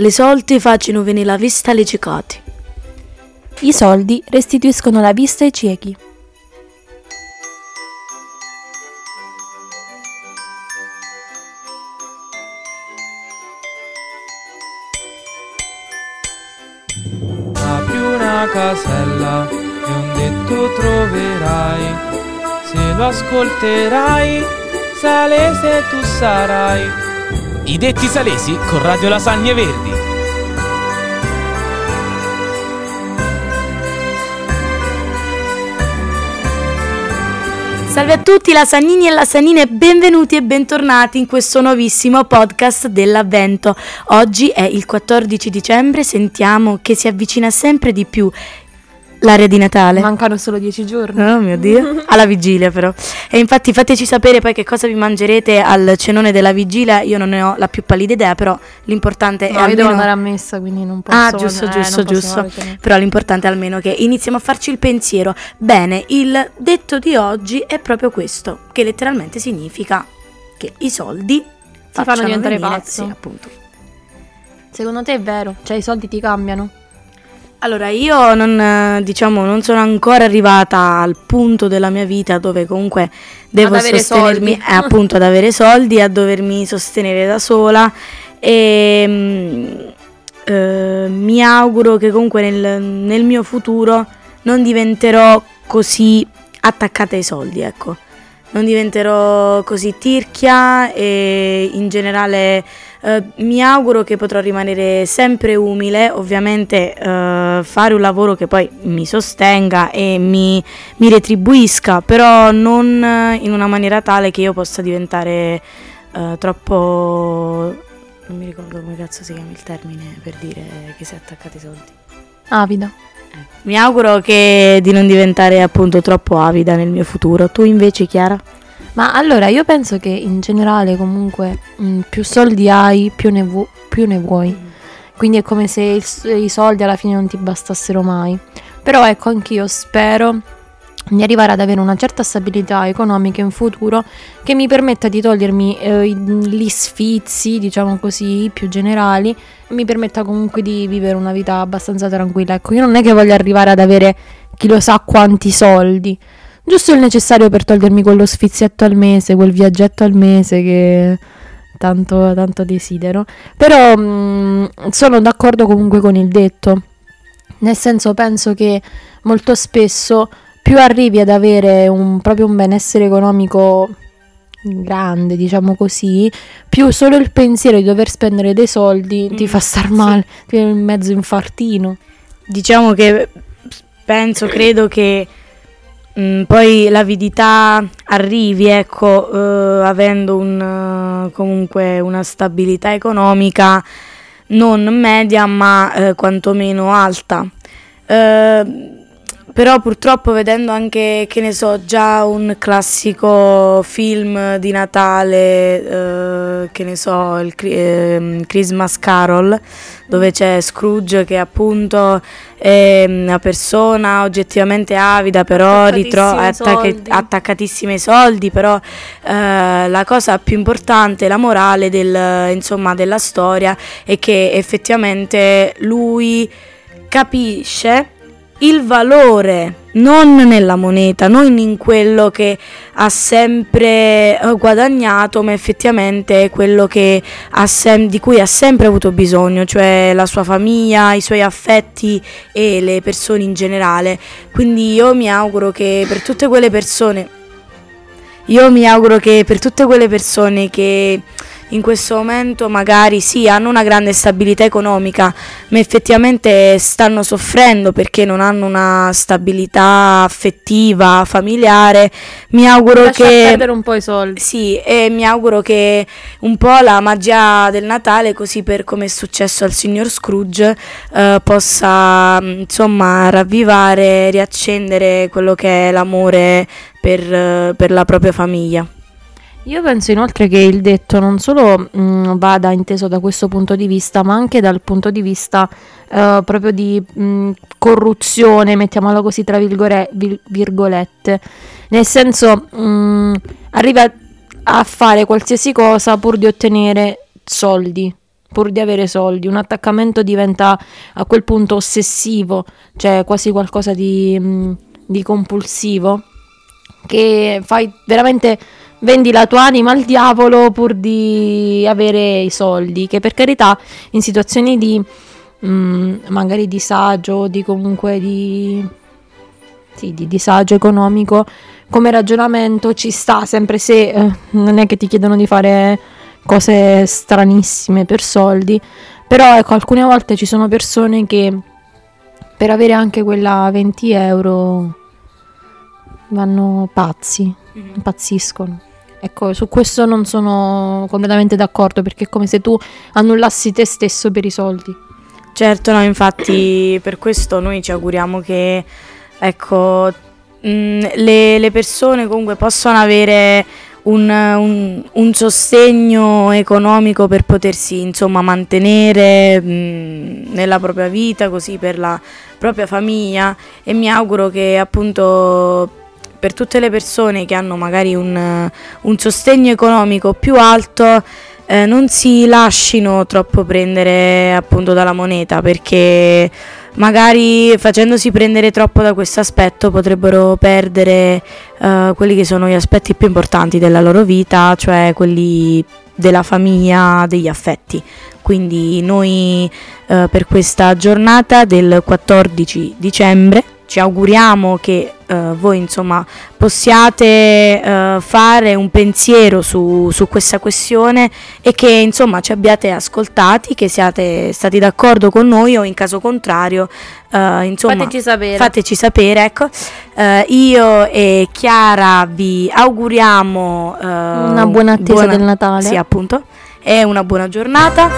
Le soldi facciano venire la vista alle cicati. I soldi restituiscono la vista ai ciechi. Apri una casella e un detto troverai. Se lo ascolterai, salese tu sarai. I detti salesi con Radio Lasagne Verdi. Salve a tutti lasannini e lasannine, benvenuti e bentornati in questo nuovissimo podcast dell'avvento. Oggi è il 14 dicembre, sentiamo che si avvicina sempre di più l'area di Natale. Mancano solo dieci giorni. Oh mio Dio, alla vigilia però. E infatti fateci sapere poi che cosa vi mangerete al cenone della vigilia. Io non ne ho la più pallida idea, però l'importante No, è io almeno... devo andare a messa, quindi non posso. Ah, giusto, eh, giusto, giusto. Però l'importante è almeno che iniziamo a farci il pensiero. Bene, il detto di oggi è proprio questo, che letteralmente significa che i soldi fanno facciano diventare venire- pazzo. Sì, appunto. Secondo te è vero? Cioè i soldi ti cambiano? Allora, io non, diciamo, non sono ancora arrivata al punto della mia vita dove comunque devo Ad sostenermi, eh, appunto ad avere soldi, a dovermi sostenere da sola e mm, eh, mi auguro che comunque nel, nel mio futuro non diventerò così attaccata ai soldi, ecco. Non diventerò così tirchia e in generale eh, mi auguro che potrò rimanere sempre umile, ovviamente eh, fare un lavoro che poi mi sostenga e mi, mi retribuisca, però non eh, in una maniera tale che io possa diventare eh, troppo... non mi ricordo come cazzo si chiama il termine per dire che si è attaccati ai soldi. Avida. Mi auguro che di non diventare appunto troppo avida nel mio futuro. Tu invece, Chiara? Ma allora io penso che in generale comunque mh, più soldi hai, più ne, vu- più ne vuoi. Quindi è come se il i soldi alla fine non ti bastassero mai. Però ecco, anch'io spero di arrivare ad avere una certa stabilità economica in futuro che mi permetta di togliermi eh, gli sfizi, diciamo così, più generali, e mi permetta comunque di vivere una vita abbastanza tranquilla. Ecco, io non è che voglio arrivare ad avere chi lo sa quanti soldi, giusto il necessario per togliermi quello sfizietto al mese, quel viaggetto al mese che tanto, tanto desidero. Però mh, sono d'accordo comunque con il detto. Nel senso, penso che molto spesso più arrivi ad avere un, proprio un benessere economico grande, diciamo così, più solo il pensiero di dover spendere dei soldi ti Mm, fa star sì. male, ti viene in mezzo infartino. Diciamo che penso, credo che mm, poi l'avidità arrivi, ecco, eh, avendo un, eh, comunque una stabilità economica non media, ma eh, quantomeno alta. Eh, però purtroppo vedendo anche, che ne so, già un classico film di Natale, eh, che ne so, il ehm, Christmas Carol, dove c'è Scrooge che appunto è una persona oggettivamente avida, però ai soldi. attaccatissima ai soldi, però eh, la cosa più importante, la morale del, insomma, della storia è che effettivamente lui capisce il valore non nella moneta, non in quello che ha sempre eh, guadagnato, ma effettivamente quello che ha sem- di cui ha sempre avuto bisogno, cioè la sua famiglia, i suoi affetti e le persone in generale. Quindi io mi auguro che per tutte quelle persone io mi auguro che per tutte quelle persone che in questo momento magari sì hanno una grande stabilità economica, ma effettivamente stanno soffrendo perché non hanno una stabilità affettiva, familiare, mi auguro Lascia che perdere un po' i soldi. sì, e mi auguro che un po' la magia del Natale, così per come è successo al signor Scrooge, eh, possa mm, insomma ravvivare, riaccendere quello che è l'amore per, eh, per la propria famiglia. Io penso inoltre che il detto non solo mh, vada inteso da questo punto di vista, ma anche dal punto di vista eh, proprio di mh, corruzione, mettiamola così tra virgole- vir- virgolette. Nel senso, mh, arriva a fare qualsiasi cosa pur di ottenere soldi. pur di avere soldi. Un attaccamento diventa a quel punto ossessivo, cioè quasi qualcosa di, di compulsivo, che fai veramente vendi la tua anima al diavolo pur di avere i soldi, che per carità in situazioni di mh, magari disagio, di comunque di, sì, di disagio economico, come ragionamento ci sta, sempre se eh, non è che ti chiedono di fare cose stranissime per soldi, però ecco, alcune volte ci sono persone che per avere anche quella 20 euro vanno pazzi, impazziscono. Ecco, su questo non sono completamente d'accordo perché è come se tu annullassi te stesso per i soldi. Certo, no, infatti per questo noi ci auguriamo che ecco, mh, le, le persone comunque possano avere un, un- un sostegno economico per potersi insomma mantenere mh, nella propria vita, così per la propria famiglia e mi auguro che appunto per tutte le persone che hanno magari un, un sostegno economico più alto eh, non si lasciino troppo prendere appunto dalla moneta perché magari facendosi prendere troppo da questo aspetto potrebbero perdere eh, quelli che sono gli aspetti più importanti della loro vita, cioè quelli della famiglia, degli affetti. Quindi noi eh, per questa giornata del 14 dicembre ci auguriamo che eh, voi insomma possiate eh, fare un pensiero su, su questa questione e che insomma ci abbiate ascoltati, che siate stati d'accordo con noi o in caso contrario eh, insomma Fateci sapere. fateci sapere ecco Eh, io e Chiara vi auguriamo eh, Una buona attesa del Natale. sì appunto e una buona giornata